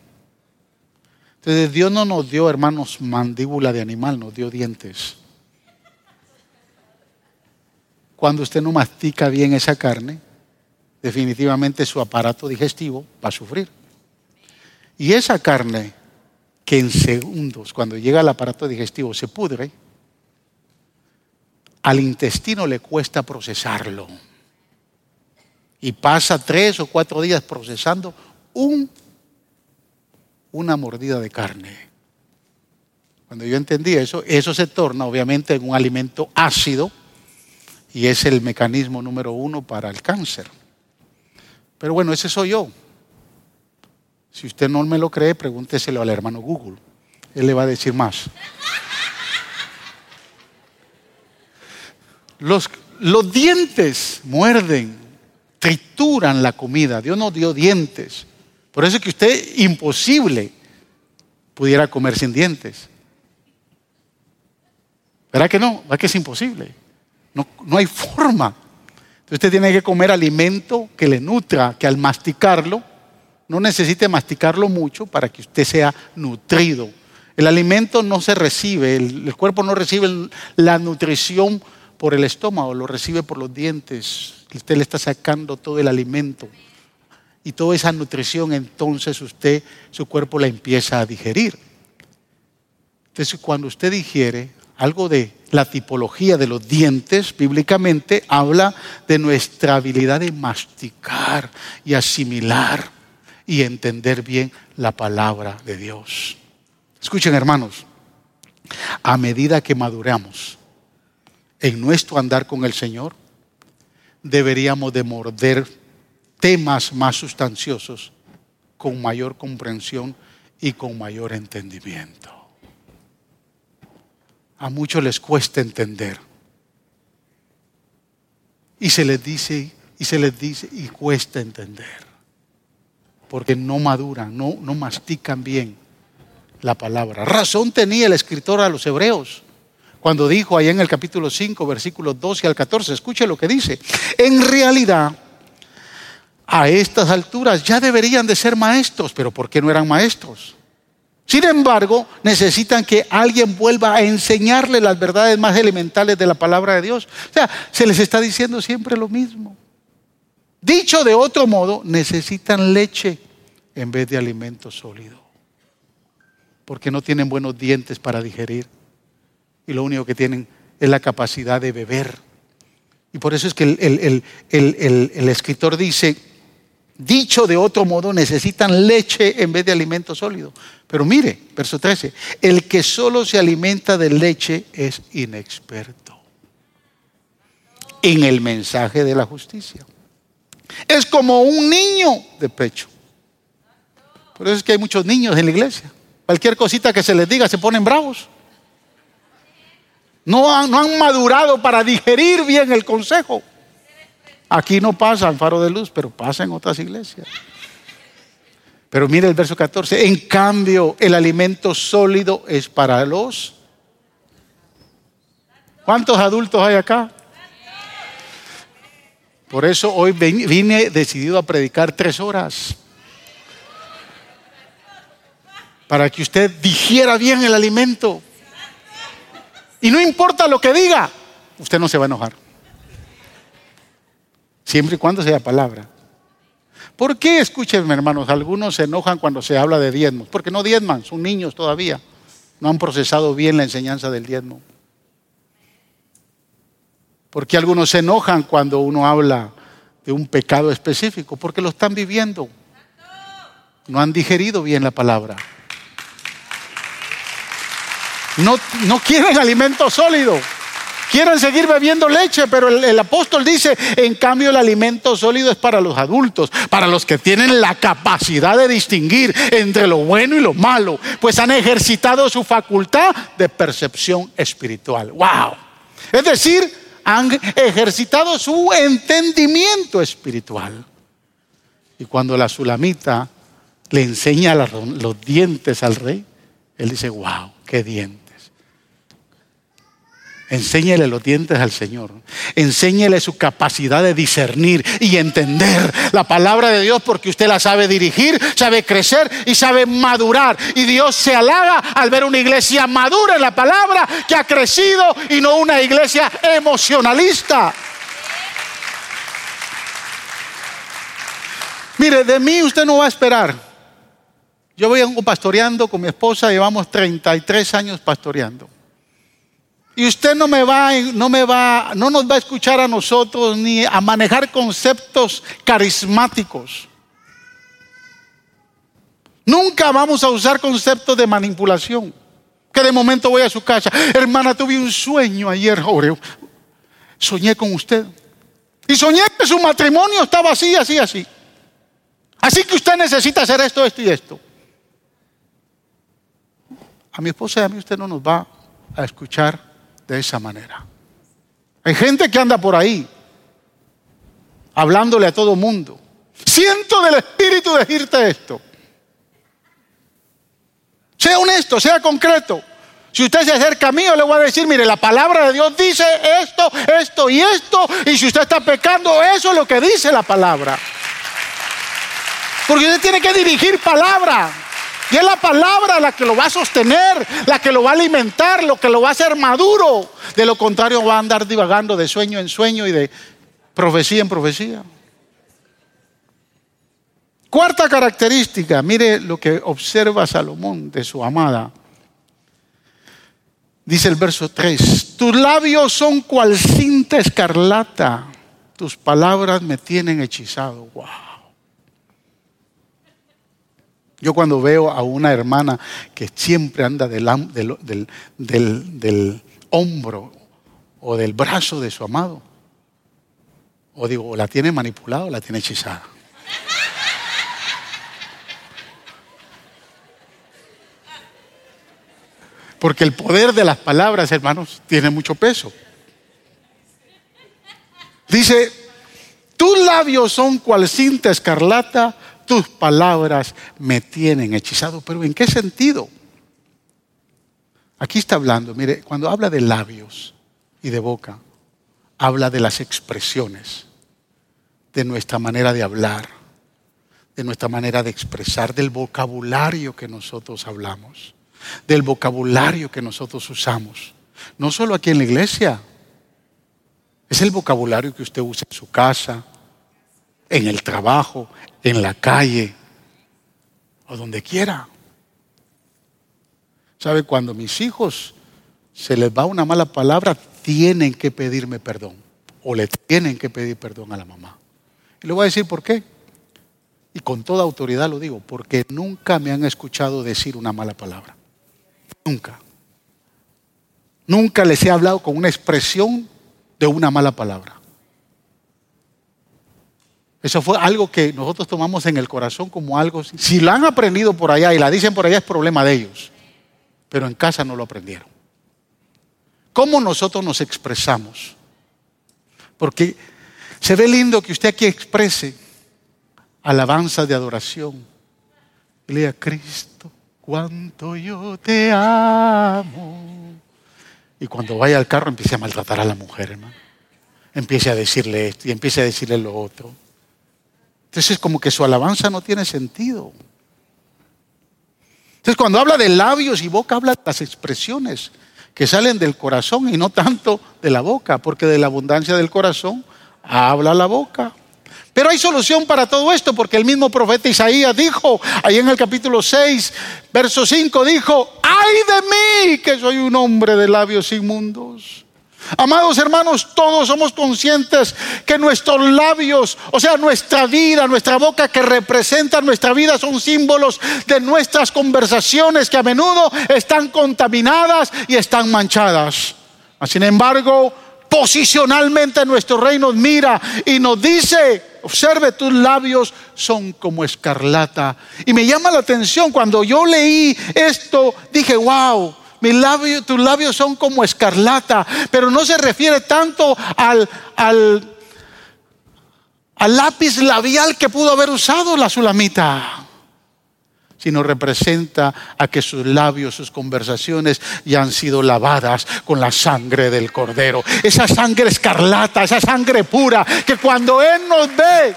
Entonces Dios no nos dio, hermanos, mandíbula de animal, nos dio dientes. Cuando usted no mastica bien esa carne, definitivamente su aparato digestivo va a sufrir. Y esa carne que en segundos, cuando llega al aparato digestivo, se pudre, al intestino le cuesta procesarlo. Y pasa tres o cuatro días procesando un, una mordida de carne. Cuando yo entendí eso, eso se torna obviamente en un alimento ácido y es el mecanismo número uno para el cáncer. Pero bueno, ese soy yo. Si usted no me lo cree, pregúnteselo al hermano Google. Él le va a decir más. Los, los dientes muerden, trituran la comida. Dios no dio dientes. Por eso es que usted imposible pudiera comer sin dientes. ¿Verdad que no? ¿Verdad que es imposible? No, no hay forma. Usted tiene que comer alimento que le nutra, que al masticarlo, no necesite masticarlo mucho para que usted sea nutrido. El alimento no se recibe, el, cuerpo no recibe la nutrición por el estómago, lo recibe por los dientes. Usted le está sacando todo el alimento. Y toda esa nutrición, entonces usted, su cuerpo la empieza a digerir. Entonces, cuando usted digiere, algo de la tipología de los dientes, bíblicamente, habla de nuestra habilidad de masticar y asimilar y entender bien la palabra de Dios. Escuchen, hermanos, a medida que maduramos en nuestro andar con el Señor, deberíamos de morder temas más sustanciosos con mayor comprensión y con mayor entendimiento. A muchos les cuesta entender. Y se les dice, y se les dice, y cuesta entender. Porque no maduran, no, no mastican bien la palabra. Razón tenía el escritor a los hebreos cuando dijo allá en el capítulo 5, versículos 12 al 14, escuche lo que dice. En realidad, a estas alturas ya deberían de ser maestros, pero ¿por qué no eran maestros? Sin embargo, necesitan que alguien vuelva a enseñarle las verdades más elementales de la palabra de Dios. O sea, se les está diciendo siempre lo mismo. Dicho de otro modo, necesitan leche en vez de alimento sólido. Porque no tienen buenos dientes para digerir. Y lo único que tienen es la capacidad de beber. Y por eso es que el, el escritor dice, Dicho de otro modo, necesitan leche en vez de alimento sólido. Pero mire, verso 13, el que solo se alimenta de leche es inexperto en el mensaje de la justicia. Es como un niño de pecho. Por eso es que hay muchos niños en la iglesia. Cualquier cosita que se les diga se ponen bravos. No han, no han madurado para digerir bien el consejo. Aquí no pasa en faro de luz, pero pasa en otras iglesias. Pero mire el verso 14. En cambio, el alimento sólido es para los... ¿Cuántos adultos hay acá? Por eso hoy vine decidido a predicar tres horas. Para que usted digiera bien el alimento. Y no importa lo que diga, usted no se va a enojar siempre y cuando sea palabra. ¿Por qué, escúchenme hermanos, algunos se enojan cuando se habla de diezmos? Porque no diezman, son niños todavía, no han procesado bien la enseñanza del diezmo. ¿Por qué algunos se enojan cuando uno habla de un pecado específico? Porque lo están viviendo. No han digerido bien la palabra. No, no quieren alimento sólido. Quieren seguir bebiendo leche, pero el, apóstol dice, en cambio el alimento sólido es para los adultos, para los que tienen la capacidad de distinguir entre lo bueno y lo malo, pues han ejercitado su facultad de percepción espiritual. ¡Wow! Es decir, han ejercitado su entendimiento espiritual. Y cuando la sulamita le enseña los dientes al rey, él dice, wow, qué dientes. Enséñele los dientes al Señor. Enséñele su capacidad de discernir y entender la palabra de Dios porque usted la sabe dirigir, sabe crecer y sabe madurar. Y Dios se halaga al ver una iglesia madura en la palabra que ha crecido y no una iglesia emocionalista. Mire, de mí usted no va a esperar. Yo voy pastoreando con mi esposa, llevamos 33 años pastoreando. Y usted no me va, no me va, no nos va a escuchar a nosotros ni a manejar conceptos carismáticos. Nunca vamos a usar conceptos de manipulación. Que de momento voy a su casa, hermana, tuve un sueño ayer, soñé con usted. Y soñé que su matrimonio estaba así, así, así. Así que usted necesita hacer esto, esto y esto. A mi esposa y a mí usted no nos va a escuchar de esa manera. Hay gente que anda por ahí hablándole a todo mundo. Siento del Espíritu decirte esto. Sea honesto, sea concreto. Si usted se acerca a mí, yo le voy a decir, mire, la palabra de Dios dice esto, esto y esto. Y si usted está pecando, eso es lo que dice la palabra. Porque usted tiene que dirigir palabra. Y es la palabra la que lo va a sostener, la que lo va a alimentar, lo que lo va a hacer maduro. De lo contrario va a andar divagando de sueño en sueño y de profecía en profecía. Cuarta característica, mire lo que observa Salomón de su amada. Dice el verso 3, tus labios son cual cinta escarlata, tus palabras me tienen hechizado. Wow. Yo cuando veo a una hermana que siempre anda del, hombro o del brazo de su amado, o digo, la tiene manipulada o la tiene hechizada. Porque el poder de las palabras, hermanos, tiene mucho peso. Dice, tus labios son cual cinta escarlata, tus palabras me tienen hechizado. Pero ¿en qué sentido? Aquí está hablando, mire, cuando habla de labios y de boca, habla de las expresiones, de nuestra manera de hablar, de nuestra manera de expresar, del vocabulario que nosotros hablamos del vocabulario que nosotros usamos. No solo aquí en la iglesia, es el vocabulario que usted usa en su casa, en el trabajo, en la calle o donde quiera. ¿Sabe? Cuando mis hijos se les va una mala palabra, tienen que pedirme perdón o le tienen que pedir perdón a la mamá. Y le voy a decir por qué. Y con toda autoridad lo digo, porque nunca me han escuchado decir una mala palabra. Nunca. Nunca les he hablado con una expresión de una mala palabra. Eso fue algo que nosotros tomamos en el corazón como algo. Si la han aprendido por allá y la dicen por allá es problema de ellos. Pero en casa no lo aprendieron. ¿Cómo nosotros nos expresamos? Porque se ve lindo que usted aquí exprese alabanza de adoración. Lea Cristo cuánto yo te amo. Y cuando vaya al carro empiece a maltratar a la mujer, hermano. Empiece a decirle esto y empiece a decirle lo otro. Entonces como que su alabanza no tiene sentido. Entonces cuando habla de labios y boca, habla de las expresiones que salen del corazón y no tanto de la boca, porque de la abundancia del corazón habla la boca. Pero hay solución para todo esto, porque el mismo profeta Isaías dijo, ahí en el capítulo 6, verso 5, dijo, ay de mí, que soy un hombre de labios inmundos. Amados hermanos, todos somos conscientes que nuestros labios, o sea, nuestra vida, nuestra boca que representa nuestra vida son símbolos de nuestras conversaciones que a menudo están contaminadas y están manchadas. Sin embargo, posicionalmente nuestro rey nos mira y nos dice, observe, tus labios son como escarlata. Y me llama la atención, cuando yo leí esto, dije, wow. Mis labios, tus labios son como escarlata, pero no se refiere tanto al, al, al lápiz labial que pudo haber usado la sulamita sino representa a que sus labios, sus conversaciones ya han sido lavadas con la sangre del cordero. Esa sangre escarlata, esa sangre pura, que cuando Él nos ve,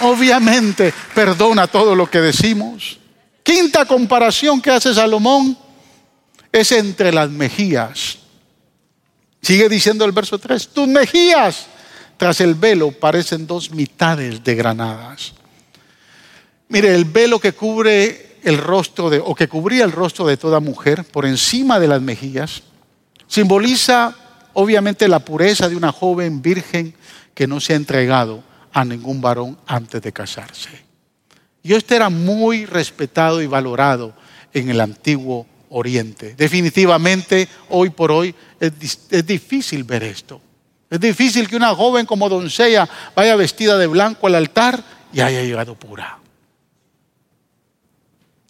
obviamente perdona todo lo que decimos. Quinta comparación que hace Salomón es entre las mejillas. Sigue diciendo el verso 3, tus mejillas tras el velo parecen dos mitades de granadas. Mire, el velo que cubre el rostro de, o que cubría el rostro de toda mujer por encima de las mejillas, simboliza obviamente la pureza de una joven virgen que no se ha entregado a ningún varón antes de casarse. Y esto era muy respetado y valorado en el antiguo Oriente. Definitivamente, hoy por hoy, es, es, difícil ver esto. Es difícil que una joven como doncella vaya vestida de blanco al altar y haya llegado pura.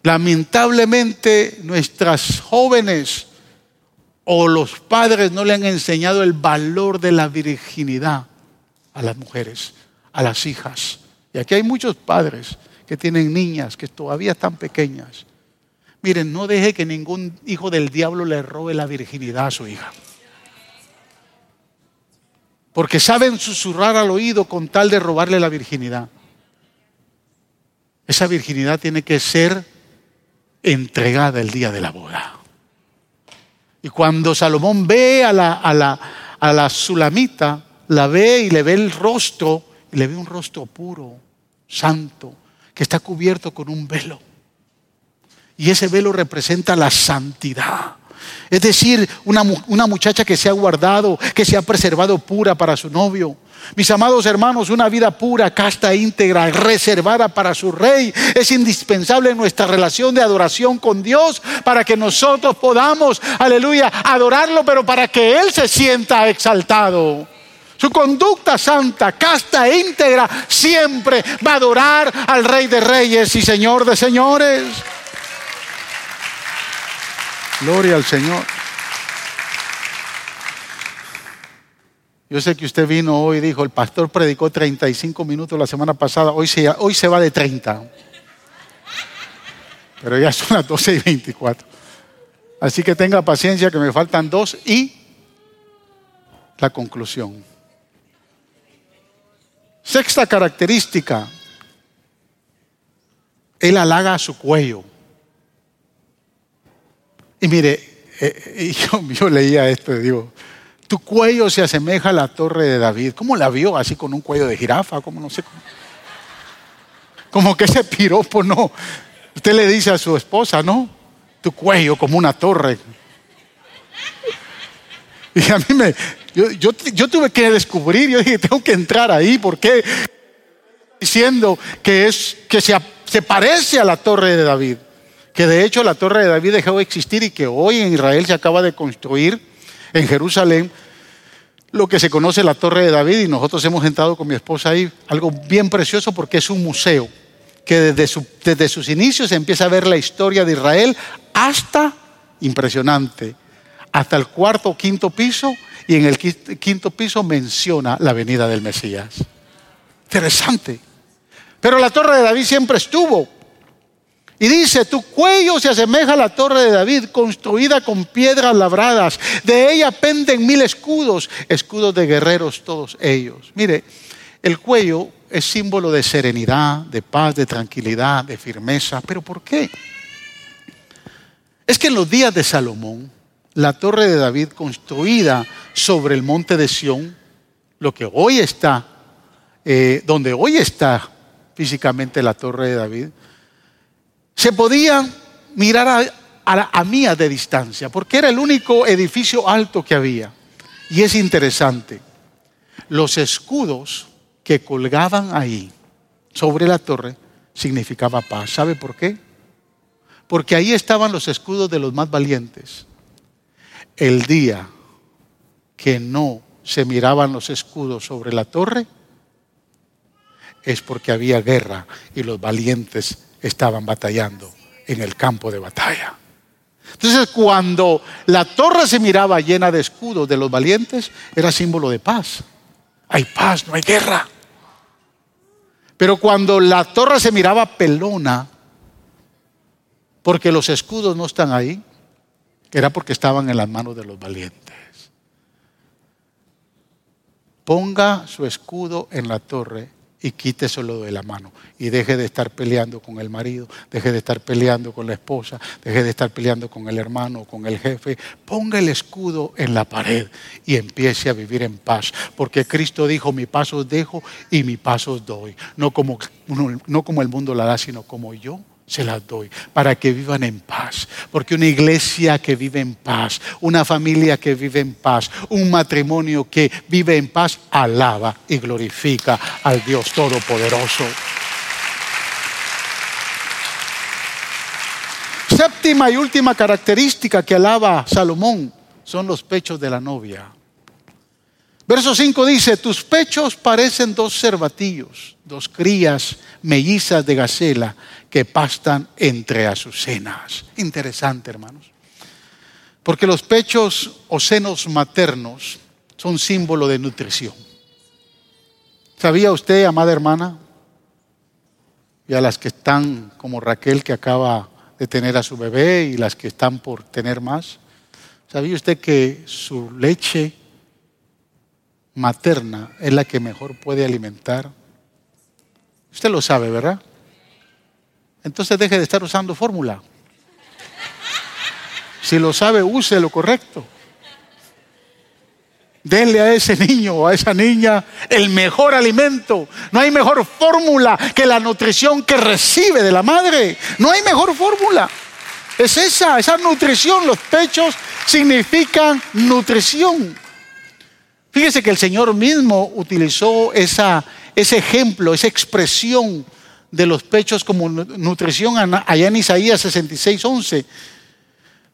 Lamentablemente nuestras jóvenes o los padres no le han enseñado el valor de la virginidad a las mujeres, a las hijas. Y aquí hay muchos padres que tienen niñas que todavía están pequeñas. Miren, no deje que ningún hijo del diablo le robe la virginidad a su hija. Porque saben susurrar al oído con tal de robarle la virginidad. Esa virginidad tiene que ser entregada el día de la boda. Y cuando Salomón ve a la, a la, a la sulamita, la ve y le ve el rostro, y le ve un rostro puro, santo, que está cubierto con un velo. Y ese velo representa la santidad. Es decir, una, una, muchacha que se ha guardado, que se ha preservado pura para su novio. Mis amados hermanos, una vida pura, casta, íntegra, reservada para su rey, es indispensable en nuestra relación de adoración con Dios para que nosotros podamos, aleluya, adorarlo, pero para que Él se sienta exaltado. Su conducta santa, casta e íntegra siempre va a adorar al Rey de Reyes y Señor de Señores. Gloria al Señor. Yo sé que usted vino hoy y dijo, el pastor predicó 35 minutos la semana pasada, hoy se, hoy se va de 30. Pero ya son las 12 y 24. Así que tenga paciencia que me faltan dos y la conclusión. Sexta característica, él halaga su cuello. Y mire, eh, yo, yo, leía esto y digo, tu cuello se asemeja a la torre de David. ¿Cómo la vio? Así con un cuello de jirafa, como no sé. Como que ese piropo no. Usted le dice a su esposa, ¿no? Tu cuello como una torre. Y a mí me, yo, yo, tuve que descubrir, yo dije, tengo que entrar ahí, ¿por qué? Diciendo que, es, que se, se parece a la torre de David, que de hecho la torre de David dejó de existir y que hoy en Israel se acaba de construir en Jerusalén lo que se conoce la torre de David y nosotros hemos entrado con mi esposa ahí, algo bien precioso porque es un museo que desde, desde sus inicios se empieza a ver la historia de Israel hasta, impresionante, hasta el cuarto o quinto piso y en el quinto piso menciona la venida del Mesías. Interesante. Pero la torre de David siempre estuvo. Y dice, tu cuello se asemeja a la torre de David, construida con piedras labradas. De ella penden mil escudos, escudos de guerreros todos ellos. Mire, el cuello es símbolo de serenidad, de paz, de tranquilidad, de firmeza. ¿Pero por qué? Es que en los días de Salomón, la torre de David construida sobre el monte de Sión, lo que hoy está, eh, donde hoy está físicamente la torre de David, se podía mirar a, a, mía de distancia, porque era el único edificio alto que había. Y es interesante, los escudos que colgaban ahí sobre la torre significaba paz. ¿Sabe por qué? Porque ahí estaban los escudos de los más valientes el día que no se miraban los escudos sobre la torre, es porque había guerra y los valientes estaban batallando en el campo de batalla. Entonces, cuando la torre se miraba llena de escudos de los valientes, era símbolo de paz. Hay paz, no hay guerra. Pero cuando la torre se miraba pelona, porque los escudos no están ahí, era porque estaban en las manos de los valientes. Ponga su escudo en la torre y quíteselo de la mano. Y deje de estar peleando con el marido, deje de estar peleando con la esposa, deje de estar peleando con el hermano, con el jefe. Ponga el escudo en la pared y empiece a vivir en paz. Porque Cristo dijo, mi paso dejo y mi paso os doy. No como, no como el mundo la da, sino como yo se las doy para que vivan en paz. Porque una iglesia que vive en paz, una familia que vive en paz, un matrimonio que vive en paz, alaba y glorifica al Dios Todopoderoso. Séptima y última característica que alaba Salomón son los pechos de la novia. Verso 5 dice, tus pechos parecen dos cervatillos, dos crías mellizas de gacela que pastan entre azucenas. Interesante, hermanos. Porque los pechos o senos maternos son símbolo de nutrición. ¿Sabía usted, amada hermana, y a las que están como Raquel que acaba de tener a su bebé y las que están por tener más? ¿Sabía usted que su leche materna es la que mejor puede alimentar? Usted lo sabe, ¿verdad? entonces deje de estar usando fórmula. Si lo sabe, use lo correcto. Denle a ese niño o a esa niña el mejor alimento. No hay mejor fórmula que la nutrición que recibe de la madre. No hay mejor fórmula. Es esa, esa nutrición. Los pechos significan nutrición. Fíjese que el Señor mismo utilizó esa, ese ejemplo, esa expresión de los pechos como nutrición allá en Isaías 66, 11.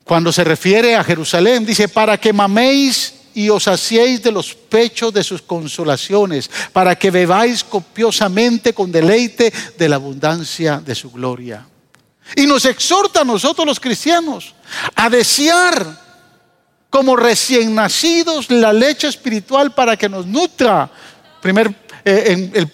Cuando se refiere a Jerusalén, dice, para que maméis y os hacéis de los pechos de sus consolaciones, para que bebáis copiosamente con deleite de la abundancia de su gloria. Y nos exhorta a nosotros los cristianos a desear como recién nacidos la leche espiritual para que nos nutra. Primer en el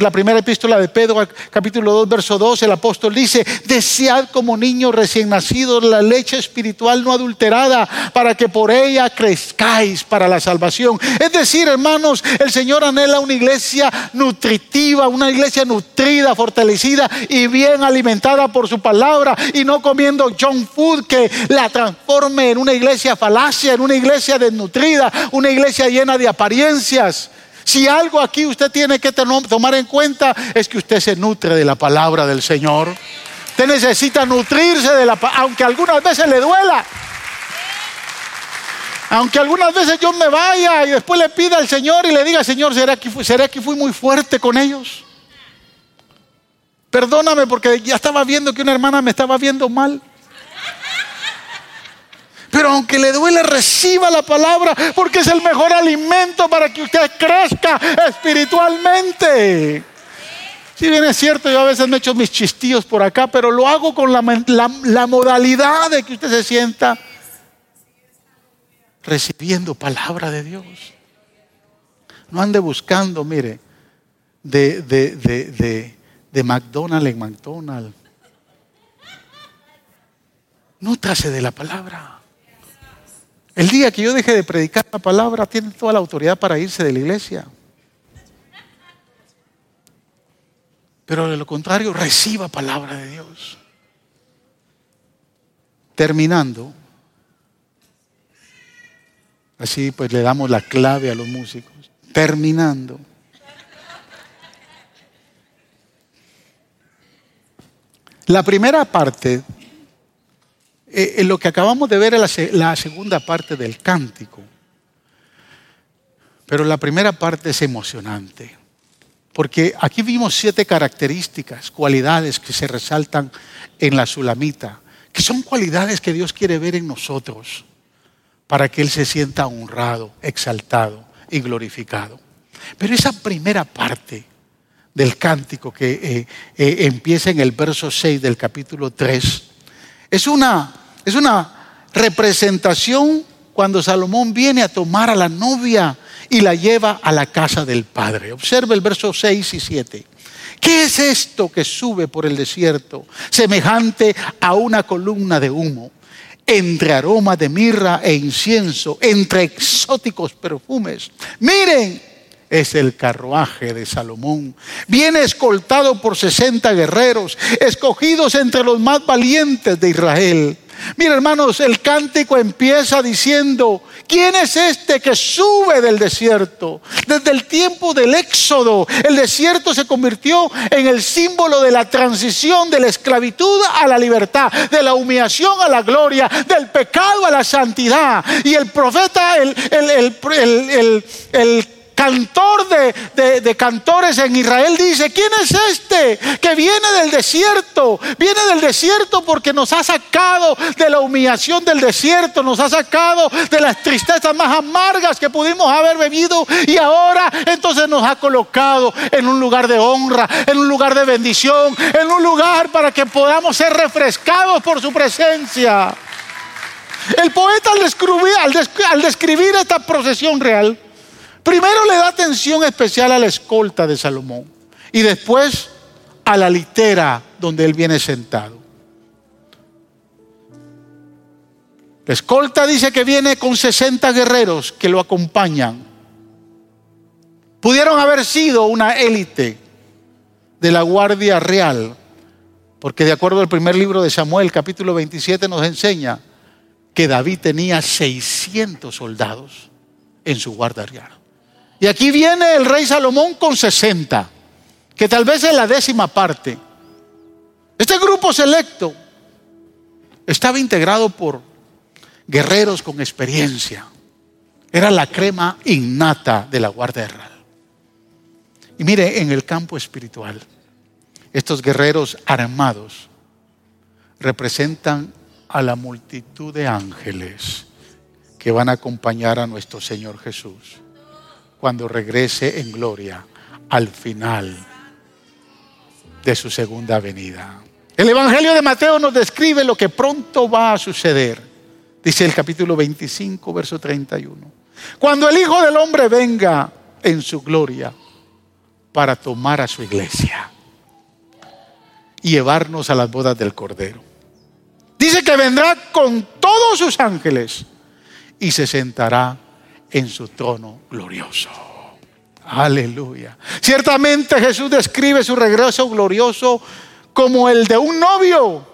la primera epístola de Pedro, capítulo 2, verso 2, el apóstol dice, desead como niños recién nacidos la leche espiritual no adulterada para que por ella crezcáis para la salvación. Es decir, hermanos, el Señor anhela una iglesia nutritiva, una iglesia nutrida, fortalecida y bien alimentada por su palabra y no comiendo junk food que la transforme en una iglesia falacia, en una iglesia desnutrida, una iglesia llena de apariencias. Si algo aquí usted tiene que tomar en cuenta es que usted se nutre de la palabra del Señor. Usted necesita nutrirse de la palabra, aunque algunas veces le duela. Aunque algunas veces yo me vaya y después le pida al Señor y le diga, Señor, ¿será que, ¿será que fui muy fuerte con ellos? Perdóname porque ya estaba viendo que una hermana me estaba viendo mal. Pero aunque le duele, reciba la palabra porque es el mejor alimento para que usted crezca espiritualmente. Si bien es cierto, yo a veces me echo mis chistillos por acá, pero lo hago con la, modalidad de que usted se sienta recibiendo palabra de Dios. No ande buscando, mire, de, de, de, de McDonald's en McDonald's. Nútrase de la palabra. El día que yo deje de predicar la palabra, tiene toda la autoridad para irse de la iglesia. Pero de lo contrario, reciba palabra de Dios. Terminando, así pues le damos la clave a los músicos. Terminando. La primera parte eh, en lo que acabamos de ver es la, segunda parte del cántico. Pero la primera parte es emocionante. Porque aquí vimos siete características, cualidades que se resaltan en la sulamita, que son cualidades que Dios quiere ver en nosotros para que Él se sienta honrado, exaltado y glorificado. Pero esa primera parte del cántico que eh, eh, empieza en el verso 6 del capítulo 3, es una es una representación cuando Salomón viene a tomar a la novia y la lleva a la casa del Padre. Observe el verso 6 y 7. ¿Qué es esto que sube por el desierto, semejante a una columna de humo, entre aroma de mirra e incienso, entre exóticos perfumes? Miren, es el carruaje de Salomón. Viene escoltado por 60 guerreros, escogidos entre los más valientes de Israel. Mira hermanos, el cántico empieza diciendo, ¿quién es este que sube del desierto? Desde el tiempo del éxodo, el desierto se convirtió en el símbolo de la transición de la esclavitud a la libertad, de la humillación a la gloria, del pecado a la santidad. Y el profeta, el, el, el cantor de, cantores en Israel dice, ¿quién es este que viene del desierto? Viene del desierto porque nos ha sacado de la humillación del desierto, nos ha sacado de las tristezas más amargas que pudimos haber bebido y ahora entonces nos ha colocado en un lugar de honra, en un lugar de bendición, en un lugar para que podamos ser refrescados por su presencia. El poeta al describir, al describir esta procesión real, Primero le da atención especial a la escolta de Salomón y después a la litera donde él viene sentado. La escolta dice que viene con 60 guerreros que lo acompañan. Pudieron haber sido una élite de la Guardia Real, porque de acuerdo al primer libro de Samuel, capítulo 27, nos enseña que David tenía 600 soldados en su guardia real. Y aquí viene el rey Salomón con 60, que tal vez es la décima parte. Este grupo selecto estaba integrado por guerreros con experiencia. Era la crema innata de la guardia real. Y mire, en el campo espiritual, estos guerreros armados representan a la multitud de ángeles que van a acompañar a nuestro Señor Jesús cuando regrese en gloria al final de su segunda venida. El Evangelio de Mateo nos describe lo que pronto va a suceder. Dice el capítulo 25, verso 31. Cuando el Hijo del Hombre venga en su gloria para tomar a su iglesia y llevarnos a las bodas del Cordero. Dice que vendrá con todos sus ángeles y se sentará en su trono glorioso. Aleluya. Ciertamente Jesús describe su regreso glorioso como el de un novio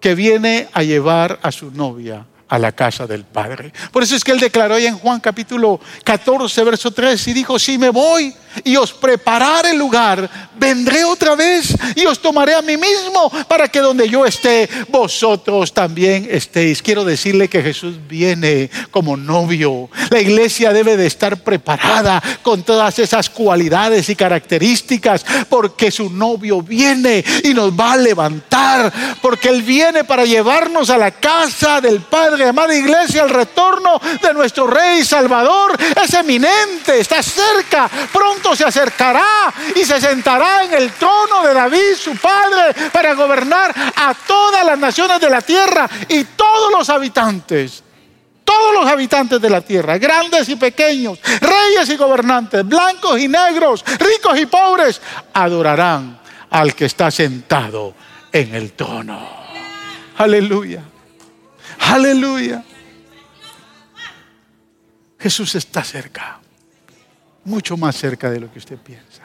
que viene a llevar a su novia a la casa del Padre. Por eso es que él declaró en Juan capítulo 14, verso 3, y dijo, si me voy y os preparar el lugar, vendré otra vez y os tomaré a mí mismo para que donde yo esté, vosotros también estéis. Quiero decirle que Jesús viene como novio. La iglesia debe de estar preparada con todas esas cualidades y características porque su novio viene y nos va a levantar, porque Él viene para llevarnos a la casa del Padre. Amada iglesia, el retorno de nuestro Rey Salvador es eminente, está cerca, pronto se acercará y se sentará en el trono de David, su padre, para gobernar a todas las naciones de la tierra y todos los habitantes. Todos los habitantes de la tierra, grandes y pequeños, reyes y gobernantes, blancos y negros, ricos y pobres, adorarán al que está sentado en el trono. Aleluya. Aleluya. Jesús está cerca mucho más cerca de lo que usted piensa.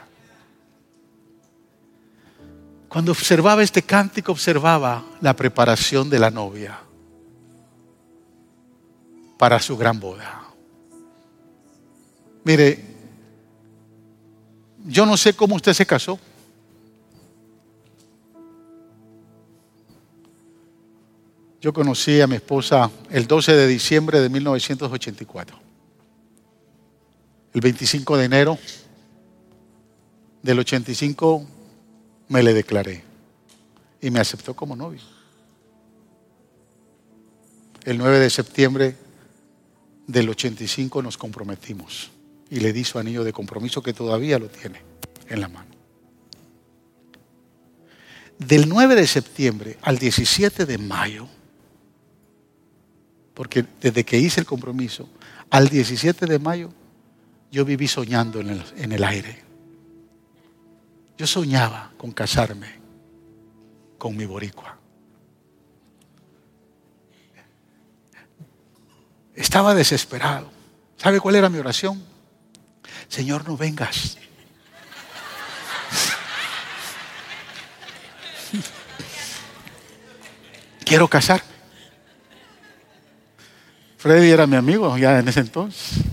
Cuando observaba este cántico, observaba la preparación de la novia para su gran boda. Mire, yo no sé cómo usted se casó. Yo conocí a mi esposa el 12 de diciembre de 1984 el 25 de enero del 85 me le declaré y me aceptó como novio. El 9 de septiembre del 85 nos comprometimos y le di su anillo de compromiso que todavía lo tiene en la mano. Del 9 de septiembre al 17 de mayo, porque desde que hice el compromiso, al 17 de mayo yo viví soñando en el, aire. Yo soñaba con casarme con mi boricua. Estaba desesperado. ¿Sabe cuál era mi oración? Señor, no vengas. Quiero casar. Freddy era mi amigo ya en ese entonces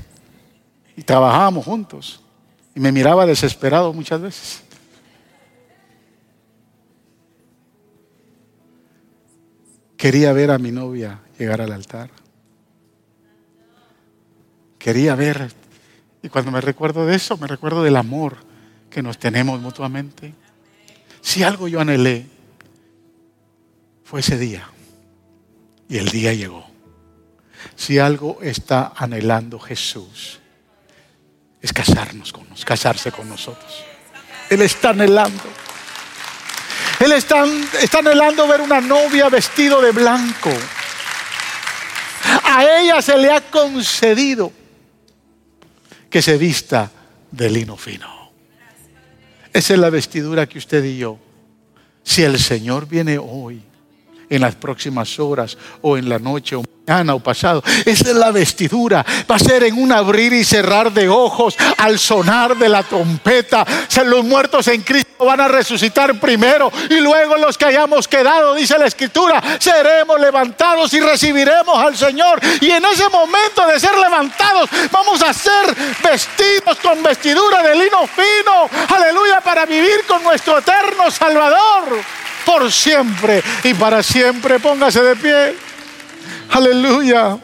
trabajábamos juntos. Y me miraba desesperado muchas veces. Quería ver a mi novia llegar al altar. Quería ver. Y cuando me recuerdo de eso, me recuerdo del amor que nos tenemos mutuamente. Si algo yo anhelé, fue ese día. Y el día llegó. Si algo está anhelando Jesús, es casarnos con nosotros, casarse con nosotros. Él está anhelando. Él está, está anhelando ver una novia vestido de blanco. A ella se le ha concedido que se vista de lino fino. Esa es la vestidura que usted y yo, si el Señor viene hoy, en las próximas horas o en la noche o mañana o pasado. Esa es la vestidura. Va a ser en un abrir y cerrar de ojos al sonar de la trompeta. los muertos en Cristo van a resucitar primero y luego los que hayamos quedado, dice la Escritura, seremos levantados y recibiremos al Señor. Y en ese momento de ser levantados vamos a ser vestidos con vestidura de lino fino. Aleluya, para vivir con nuestro eterno Salvador por siempre y para siempre. Póngase de pie. Aleluya.